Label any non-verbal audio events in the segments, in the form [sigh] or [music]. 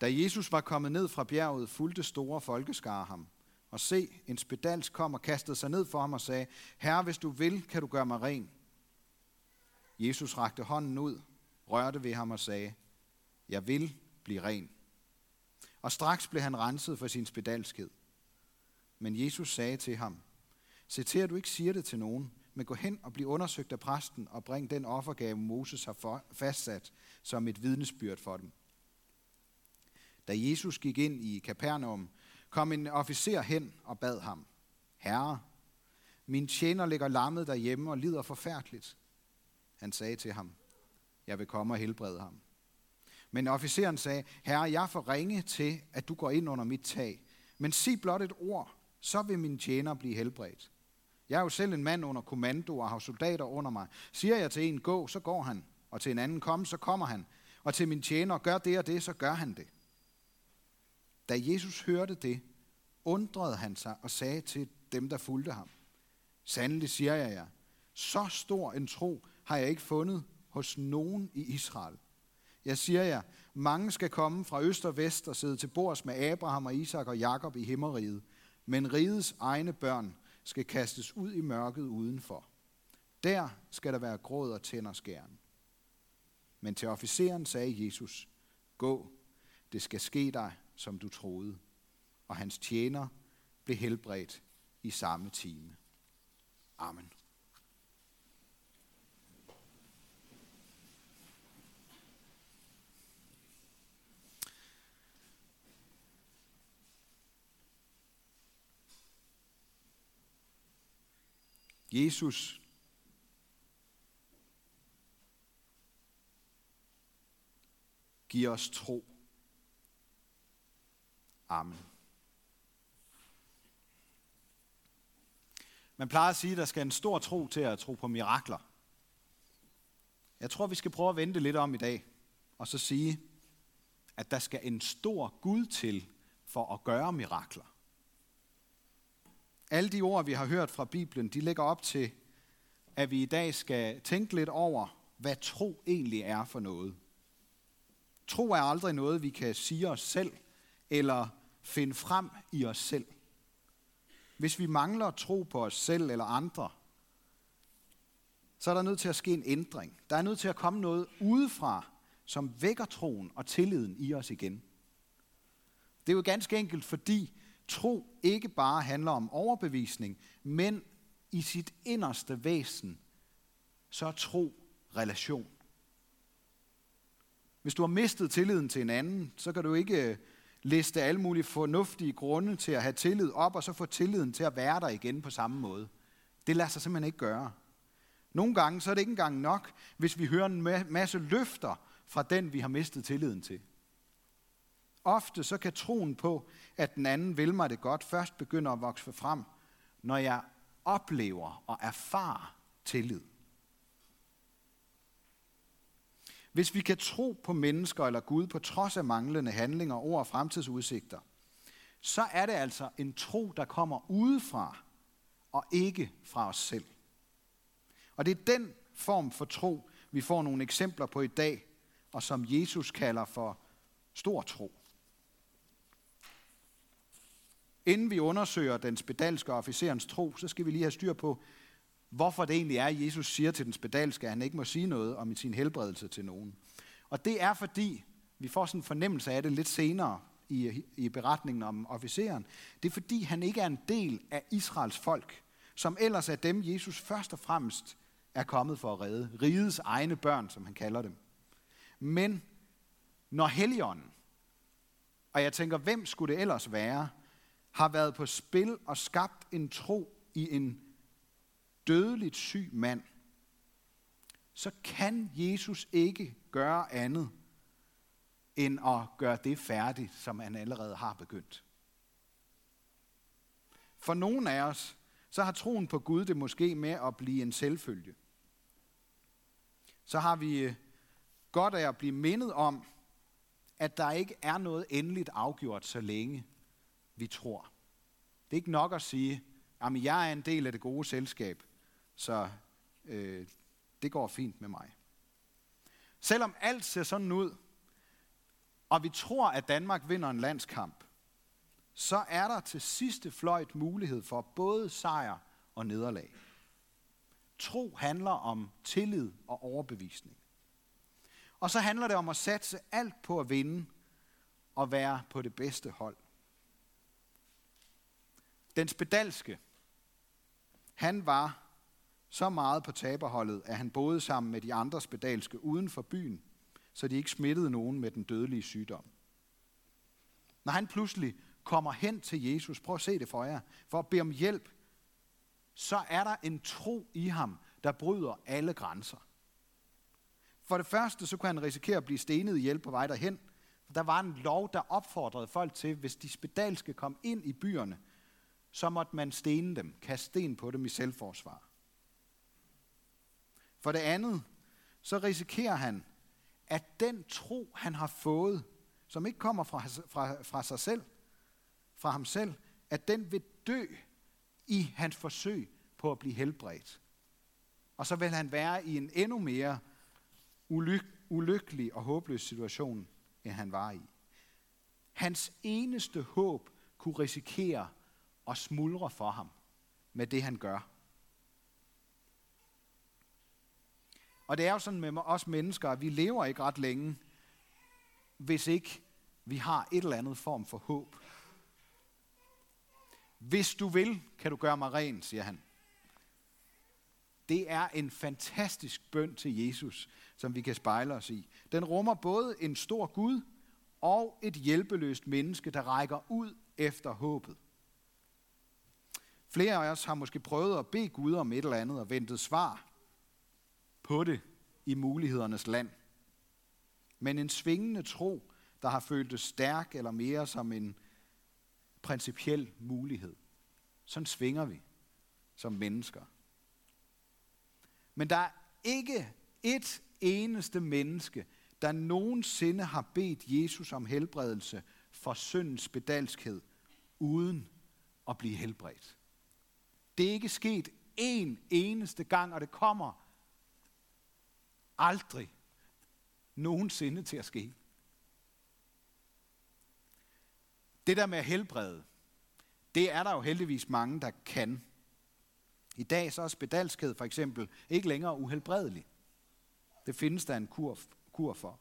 Da Jesus var kommet ned fra bjerget, fulgte store folkeskare ham. Og se, en spedals kom og kastede sig ned for ham og sagde, Herre, hvis du vil, kan du gøre mig ren. Jesus rakte hånden ud, rørte ved ham og sagde, Jeg vil blive ren. Og straks blev han renset for sin spedalskhed. Men Jesus sagde til ham, Se til, at du ikke siger det til nogen, men gå hen og bliv undersøgt af præsten og bring den offergave, Moses har fastsat som et vidnesbyrd for dem. Da Jesus gik ind i Kapernaum, kom en officer hen og bad ham, Herre, min tjener ligger lammet derhjemme og lider forfærdeligt. Han sagde til ham, jeg vil komme og helbrede ham. Men officeren sagde, Herre, jeg er for ringe til, at du går ind under mit tag. Men sig blot et ord, så vil min tjener blive helbredt. Jeg er jo selv en mand under kommando og har soldater under mig. Siger jeg til en, gå, så går han. Og til en anden, kom, så kommer han. Og til min tjener, gør det og det, så gør han det. Da Jesus hørte det, undrede han sig og sagde til dem, der fulgte ham, Sandelig siger jeg jer, så stor en tro har jeg ikke fundet hos nogen i Israel. Jeg siger jer, mange skal komme fra øst og vest og sidde til bords med Abraham og Isak og Jakob i himmeriget, men rigets egne børn skal kastes ud i mørket udenfor. Der skal der være gråd og tænder skæren. Men til officeren sagde Jesus, gå, det skal ske dig, som du troede. Og hans tjener blev helbredt i samme time. Amen. Jesus giver os tro. Amen. Man plejer at sige, at der skal en stor tro til at tro på mirakler. Jeg tror, vi skal prøve at vente lidt om i dag, og så sige, at der skal en stor Gud til for at gøre mirakler. Alle de ord, vi har hørt fra Bibelen, de lægger op til, at vi i dag skal tænke lidt over, hvad tro egentlig er for noget. Tro er aldrig noget, vi kan sige os selv, eller finde frem i os selv. Hvis vi mangler tro på os selv eller andre, så er der nødt til at ske en ændring. Der er nødt til at komme noget udefra, som vækker troen og tilliden i os igen. Det er jo ganske enkelt, fordi tro ikke bare handler om overbevisning, men i sit inderste væsen, så er tro relation. Hvis du har mistet tilliden til en anden, så kan du ikke øh, liste alle mulige fornuftige grunde til at have tillid op, og så få tilliden til at være der igen på samme måde. Det lader sig simpelthen ikke gøre. Nogle gange så er det ikke engang nok, hvis vi hører en masse løfter fra den, vi har mistet tilliden til. Ofte så kan troen på, at den anden vil mig det godt, først begynde at vokse frem, når jeg oplever og erfarer tillid. Hvis vi kan tro på mennesker eller Gud på trods af manglende handlinger, ord og fremtidsudsigter, så er det altså en tro, der kommer udefra og ikke fra os selv. Og det er den form for tro, vi får nogle eksempler på i dag, og som Jesus kalder for stor tro. Inden vi undersøger den spedalske officerens tro, så skal vi lige have styr på, hvorfor det egentlig er, at Jesus siger til den spedalske, at han ikke må sige noget om sin helbredelse til nogen. Og det er fordi, vi får sådan en fornemmelse af det lidt senere i, i beretningen om officeren, det er fordi, han ikke er en del af Israels folk, som ellers er dem, Jesus først og fremmest er kommet for at redde. Rigets egne børn, som han kalder dem. Men når Helligånden, og jeg tænker, hvem skulle det ellers være, har været på spil og skabt en tro i en dødeligt syg mand, så kan Jesus ikke gøre andet end at gøre det færdigt, som han allerede har begyndt. For nogle af os, så har troen på Gud det måske med at blive en selvfølge. Så har vi øh, godt af at blive mindet om, at der ikke er noget endeligt afgjort, så længe vi tror. Det er ikke nok at sige, at jeg er en del af det gode selskab, så øh, det går fint med mig. Selvom alt ser sådan ud, og vi tror, at Danmark vinder en landskamp, så er der til sidste fløjt mulighed for både sejr og nederlag. Tro handler om tillid og overbevisning. Og så handler det om at satse alt på at vinde og være på det bedste hold. Den spedalske, han var så meget på taberholdet, at han boede sammen med de andre spedalske uden for byen, så de ikke smittede nogen med den dødelige sygdom. Når han pludselig kommer hen til Jesus, prøv at se det for jer, for at bede om hjælp, så er der en tro i ham, der bryder alle grænser. For det første, så kunne han risikere at blive stenet ihjel på vej derhen. Der var en lov, der opfordrede folk til, hvis de spedalske kom ind i byerne, så måtte man stene dem, kaste sten på dem i selvforsvar. For det andet, så risikerer han, at den tro, han har fået, som ikke kommer fra, fra, fra sig selv, fra ham selv, at den vil dø i hans forsøg på at blive helbredt. Og så vil han være i en endnu mere ulyk- ulykkelig og håbløs situation, end han var i. Hans eneste håb kunne risikere at smuldre for ham med det, han gør. Og det er jo sådan med os mennesker, at vi lever ikke ret længe, hvis ikke vi har et eller andet form for håb. Hvis du vil, kan du gøre mig ren, siger han. Det er en fantastisk bøn til Jesus, som vi kan spejle os i. Den rummer både en stor Gud og et hjælpeløst menneske, der rækker ud efter håbet. Flere af os har måske prøvet at bede Gud om et eller andet og ventet svar på det i mulighedernes land. Men en svingende tro, der har følt det stærk eller mere som en principiel mulighed. Sådan svinger vi som mennesker. Men der er ikke et eneste menneske, der nogensinde har bedt Jesus om helbredelse for syndens bedalskhed, uden at blive helbredt. Det er ikke sket en eneste gang, og det kommer aldrig nogensinde til at ske. Det der med at helbrede, det er der jo heldigvis mange, der kan. I dag så er spedalskhed for eksempel ikke længere uhelbredelig. Det findes der en kur, kur for.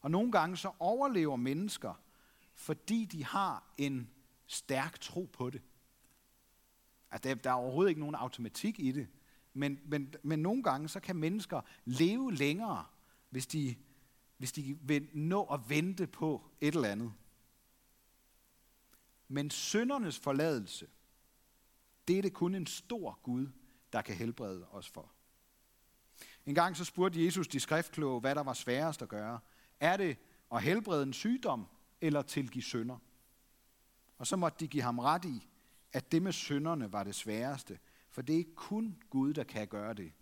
Og nogle gange så overlever mennesker, fordi de har en stærk tro på det. At der, der er overhovedet ikke nogen automatik i det. Men, men, men nogle gange så kan mennesker leve længere, hvis de, hvis de vil nå at vente på et eller andet. Men syndernes forladelse, det er det kun en stor Gud, der kan helbrede os for. En gang så spurgte Jesus de skriftkloge, hvad der var sværest at gøre. Er det at helbrede en sygdom eller tilgive synder? Og så måtte de give ham ret i, at det med synderne var det sværeste, for det er kun Gud, der kan gøre det.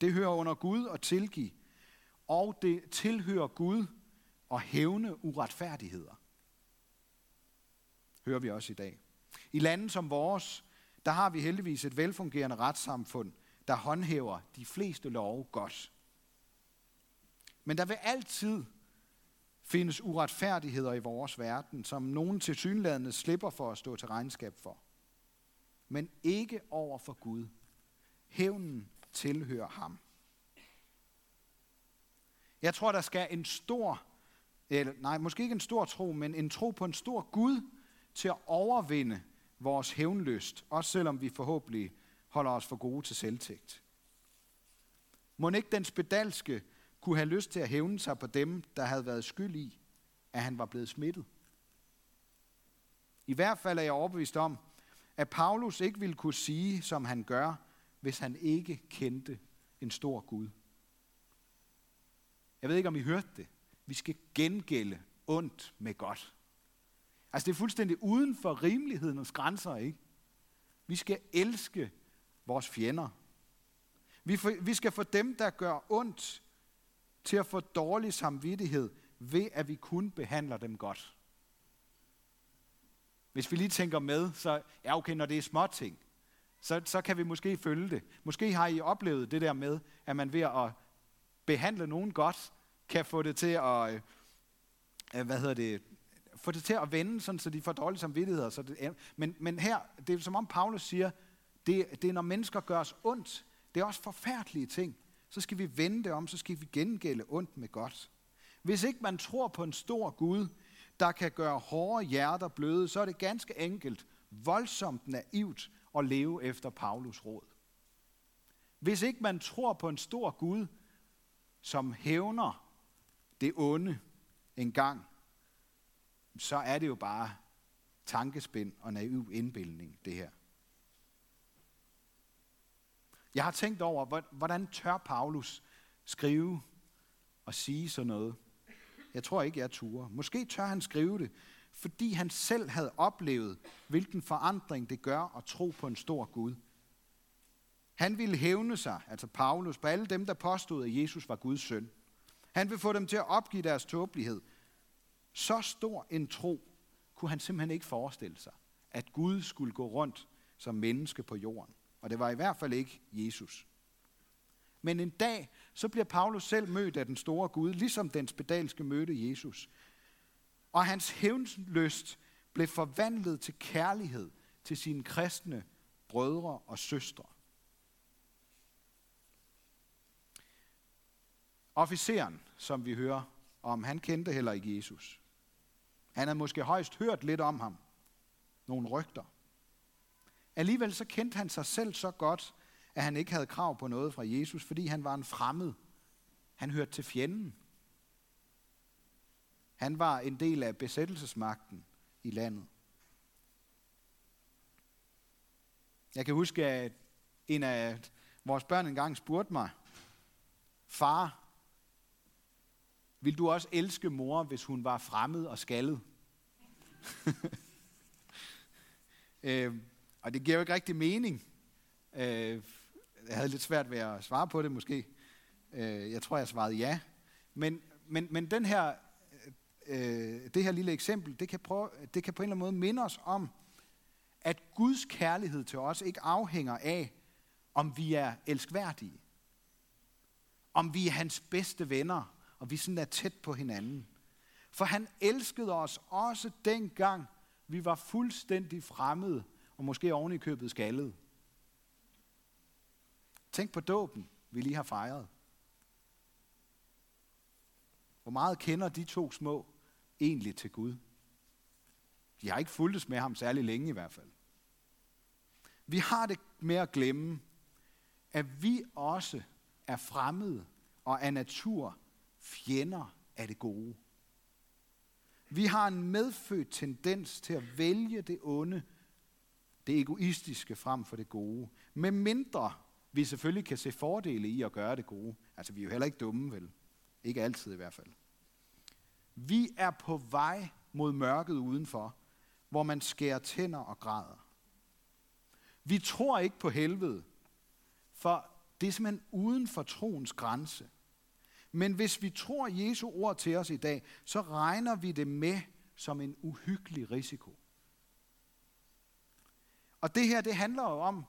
Det hører under Gud at tilgive, og det tilhører Gud at hævne uretfærdigheder. Hører vi også i dag. I lande som vores, der har vi heldigvis et velfungerende retssamfund, der håndhæver de fleste love godt. Men der vil altid findes uretfærdigheder i vores verden, som nogen til synlædende slipper for at stå til regnskab for. Men ikke over for Gud. Hævnen tilhører ham. Jeg tror, der skal en stor, eller nej, måske ikke en stor tro, men en tro på en stor Gud til at overvinde vores hævnlyst, også selvom vi forhåbentlig holder os for gode til selvtægt. Må ikke den spedalske kunne have lyst til at hævne sig på dem, der havde været skyld i, at han var blevet smittet? I hvert fald er jeg overbevist om, at Paulus ikke ville kunne sige, som han gør, hvis han ikke kendte en stor Gud. Jeg ved ikke, om I hørte det. Vi skal gengælde ondt med godt. Altså det er fuldstændig uden for rimelighedens grænser, ikke? Vi skal elske vores fjender. Vi, for, vi skal få dem, der gør ondt, til at få dårlig samvittighed, ved at vi kun behandler dem godt. Hvis vi lige tænker med, så ja okay, når det er små ting, så, så kan vi måske følge det. Måske har I oplevet det der med, at man ved at behandle nogen godt, kan få det til at, øh, øh, hvad hedder det, få det til at vende, sådan, så de får dårlige samvittigheder. Så det, men, men her, det er som om Paulus siger, det, det er når mennesker gør os ondt. Det er også forfærdelige ting. Så skal vi vende det om, så skal vi gengælde ondt med godt. Hvis ikke man tror på en stor Gud, der kan gøre hårde hjerter bløde, så er det ganske enkelt voldsomt naivt at leve efter Paulus råd. Hvis ikke man tror på en stor Gud, som hævner det onde en gang, så er det jo bare tankespind og naiv indbildning, det her. Jeg har tænkt over, hvordan tør Paulus skrive og sige sådan noget. Jeg tror ikke, jeg turer. Måske tør han skrive det, fordi han selv havde oplevet, hvilken forandring det gør at tro på en stor Gud. Han ville hævne sig, altså Paulus, på alle dem, der påstod, at Jesus var Guds søn. Han ville få dem til at opgive deres tåbelighed. Så stor en tro kunne han simpelthen ikke forestille sig, at Gud skulle gå rundt som menneske på jorden. Og det var i hvert fald ikke Jesus. Men en dag, så bliver Paulus selv mødt af den store Gud, ligesom den spedalske mødte Jesus. Og hans hævnlyst blev forvandlet til kærlighed til sine kristne brødre og søstre. Officeren, som vi hører om, han kendte heller ikke Jesus. Han havde måske højst hørt lidt om ham. Nogle rygter. Alligevel så kendte han sig selv så godt, at han ikke havde krav på noget fra Jesus, fordi han var en fremmed. Han hørte til fjenden. Han var en del af besættelsesmagten i landet. Jeg kan huske, at en af vores børn engang spurgte mig, far, vil du også elske mor, hvis hun var fremmed og skaldet? [laughs] øh, og det giver jo ikke rigtig mening. Øh, jeg havde lidt svært ved at svare på det måske. Øh, jeg tror, jeg svarede ja. Men, men, men den her, øh, det her lille eksempel, det kan, prøve, det kan på en eller anden måde minde os om, at Guds kærlighed til os ikke afhænger af, om vi er elskværdige. Om vi er hans bedste venner, og vi sådan er tæt på hinanden. For han elskede os også dengang, vi var fuldstændig fremmede, og måske oven i købet skaldede. Tænk på dåben, vi lige har fejret. Hvor meget kender de to små egentlig til Gud? De har ikke fuldtes med ham særlig længe i hvert fald. Vi har det med at glemme, at vi også er fremmede og af natur fjender af det gode. Vi har en medfødt tendens til at vælge det onde, det egoistiske frem for det gode. Med mindre vi selvfølgelig kan se fordele i at gøre det gode. Altså, vi er jo heller ikke dumme, vel? Ikke altid i hvert fald. Vi er på vej mod mørket udenfor, hvor man skærer tænder og græder. Vi tror ikke på helvede, for det er simpelthen uden for troens grænse. Men hvis vi tror Jesu ord til os i dag, så regner vi det med som en uhyggelig risiko. Og det her, det handler jo om,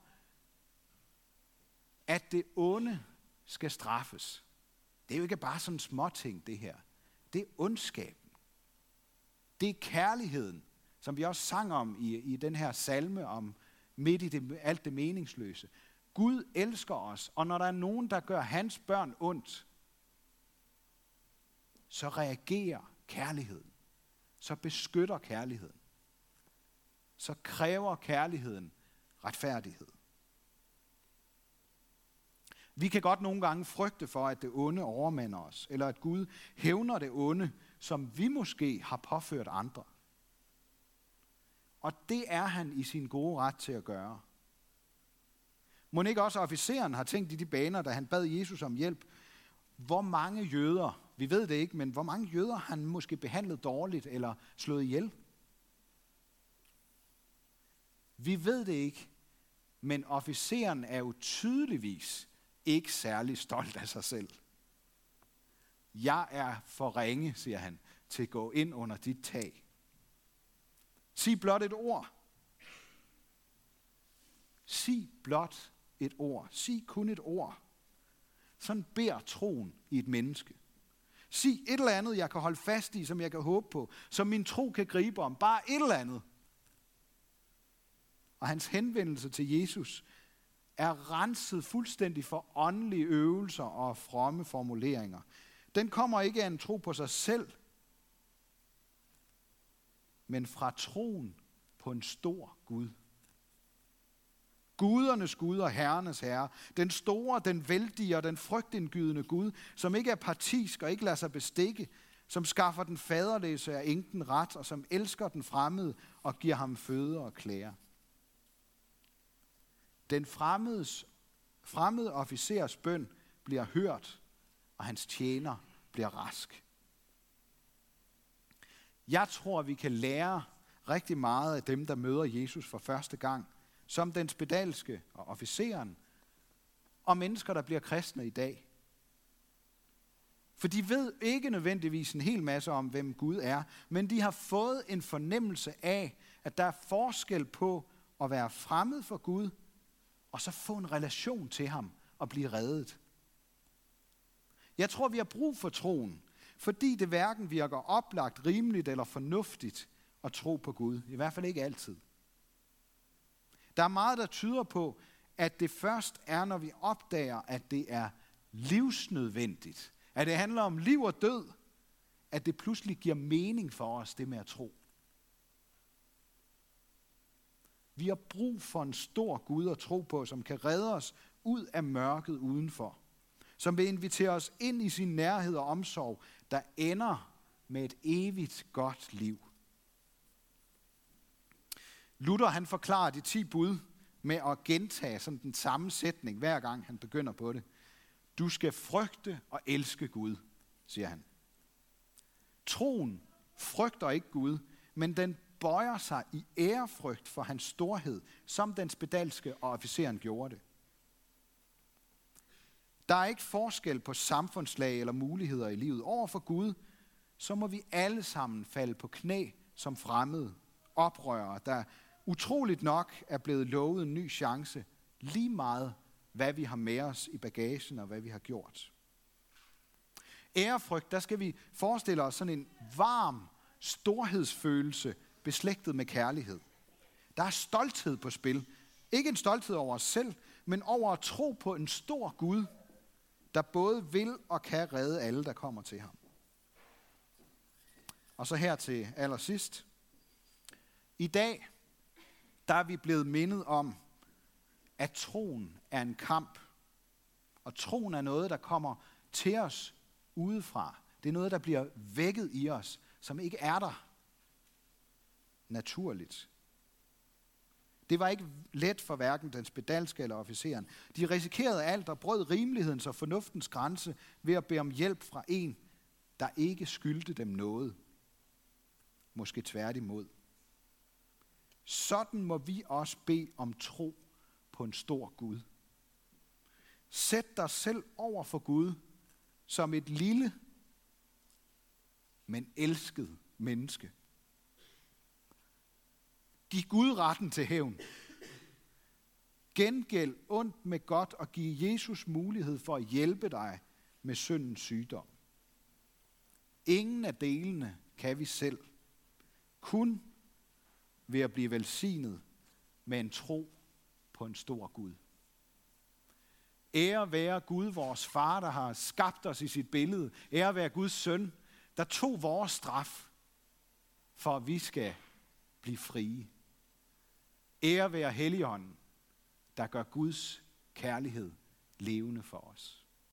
at det onde skal straffes. Det er jo ikke bare sådan småting, det her. Det er ondskaben. Det er kærligheden, som vi også sang om i, i den her salme om midt i det, alt det meningsløse. Gud elsker os, og når der er nogen, der gør hans børn ondt, så reagerer kærligheden. Så beskytter kærligheden. Så kræver kærligheden retfærdighed. Vi kan godt nogle gange frygte for, at det onde overmander os, eller at Gud hævner det onde, som vi måske har påført andre. Og det er han i sin gode ret til at gøre. Må ikke også officeren har tænkt i de baner, da han bad Jesus om hjælp, hvor mange jøder, vi ved det ikke, men hvor mange jøder han måske behandlet dårligt eller slået ihjel? Vi ved det ikke, men officeren er jo tydeligvis ikke særlig stolt af sig selv. Jeg er for ringe, siger han, til at gå ind under dit tag. Sig blot et ord. Sig blot et ord. Sig kun et ord. Sådan beder troen i et menneske. Sig et eller andet, jeg kan holde fast i, som jeg kan håbe på, som min tro kan gribe om. Bare et eller andet. Og hans henvendelse til Jesus er renset fuldstændig for åndelige øvelser og fromme formuleringer. Den kommer ikke af en tro på sig selv, men fra troen på en stor Gud. Gudernes Gud og herrenes herre. Den store, den vældige og den frygtindgydende Gud, som ikke er partisk og ikke lader sig bestikke, som skaffer den faderløse af enken ret, og som elsker den fremmede og giver ham føde og klæder. Den fremmedes, fremmede officers bøn bliver hørt, og hans tjener bliver rask. Jeg tror, vi kan lære rigtig meget af dem, der møder Jesus for første gang, som den spedalske og officeren, og mennesker, der bliver kristne i dag. For de ved ikke nødvendigvis en hel masse om, hvem Gud er, men de har fået en fornemmelse af, at der er forskel på at være fremmed for Gud, og så få en relation til ham og blive reddet. Jeg tror, vi har brug for troen, fordi det hverken virker oplagt, rimeligt eller fornuftigt at tro på Gud. I hvert fald ikke altid. Der er meget, der tyder på, at det først er, når vi opdager, at det er livsnødvendigt, at det handler om liv og død, at det pludselig giver mening for os, det med at tro. Vi har brug for en stor Gud at tro på, som kan redde os ud af mørket udenfor. Som vil invitere os ind i sin nærhed og omsorg, der ender med et evigt godt liv. Luther han forklarer de ti bud med at gentage sådan den samme sætning, hver gang han begynder på det. Du skal frygte og elske Gud, siger han. Troen frygter ikke Gud, men den bøjer sig i ærefrygt for hans storhed, som den spedalske og officeren gjorde det. Der er ikke forskel på samfundslag eller muligheder i livet. Over for Gud, så må vi alle sammen falde på knæ som fremmede oprørere, der utroligt nok er blevet lovet en ny chance, lige meget hvad vi har med os i bagagen og hvad vi har gjort. Ærefrygt, der skal vi forestille os sådan en varm storhedsfølelse beslægtet med kærlighed. Der er stolthed på spil. Ikke en stolthed over os selv, men over at tro på en stor Gud, der både vil og kan redde alle, der kommer til ham. Og så her til allersidst. I dag, der er vi blevet mindet om, at troen er en kamp. Og troen er noget, der kommer til os udefra. Det er noget, der bliver vækket i os, som ikke er der naturligt. Det var ikke let for hverken den spedalske eller officeren. De risikerede alt og brød rimelighedens og fornuftens grænse ved at bede om hjælp fra en, der ikke skyldte dem noget. Måske tværtimod. Sådan må vi også bede om tro på en stor Gud. Sæt dig selv over for Gud som et lille, men elsket menneske. Giv Gud retten til hævn. Gengæld ondt med godt og giv Jesus mulighed for at hjælpe dig med syndens sygdom. Ingen af delene kan vi selv. Kun ved at blive velsignet med en tro på en stor Gud. Ære være Gud, vores far, der har skabt os i sit billede. Ære være Guds søn, der tog vores straf, for at vi skal blive frie. Ære være Helligånden, der gør Guds kærlighed levende for os.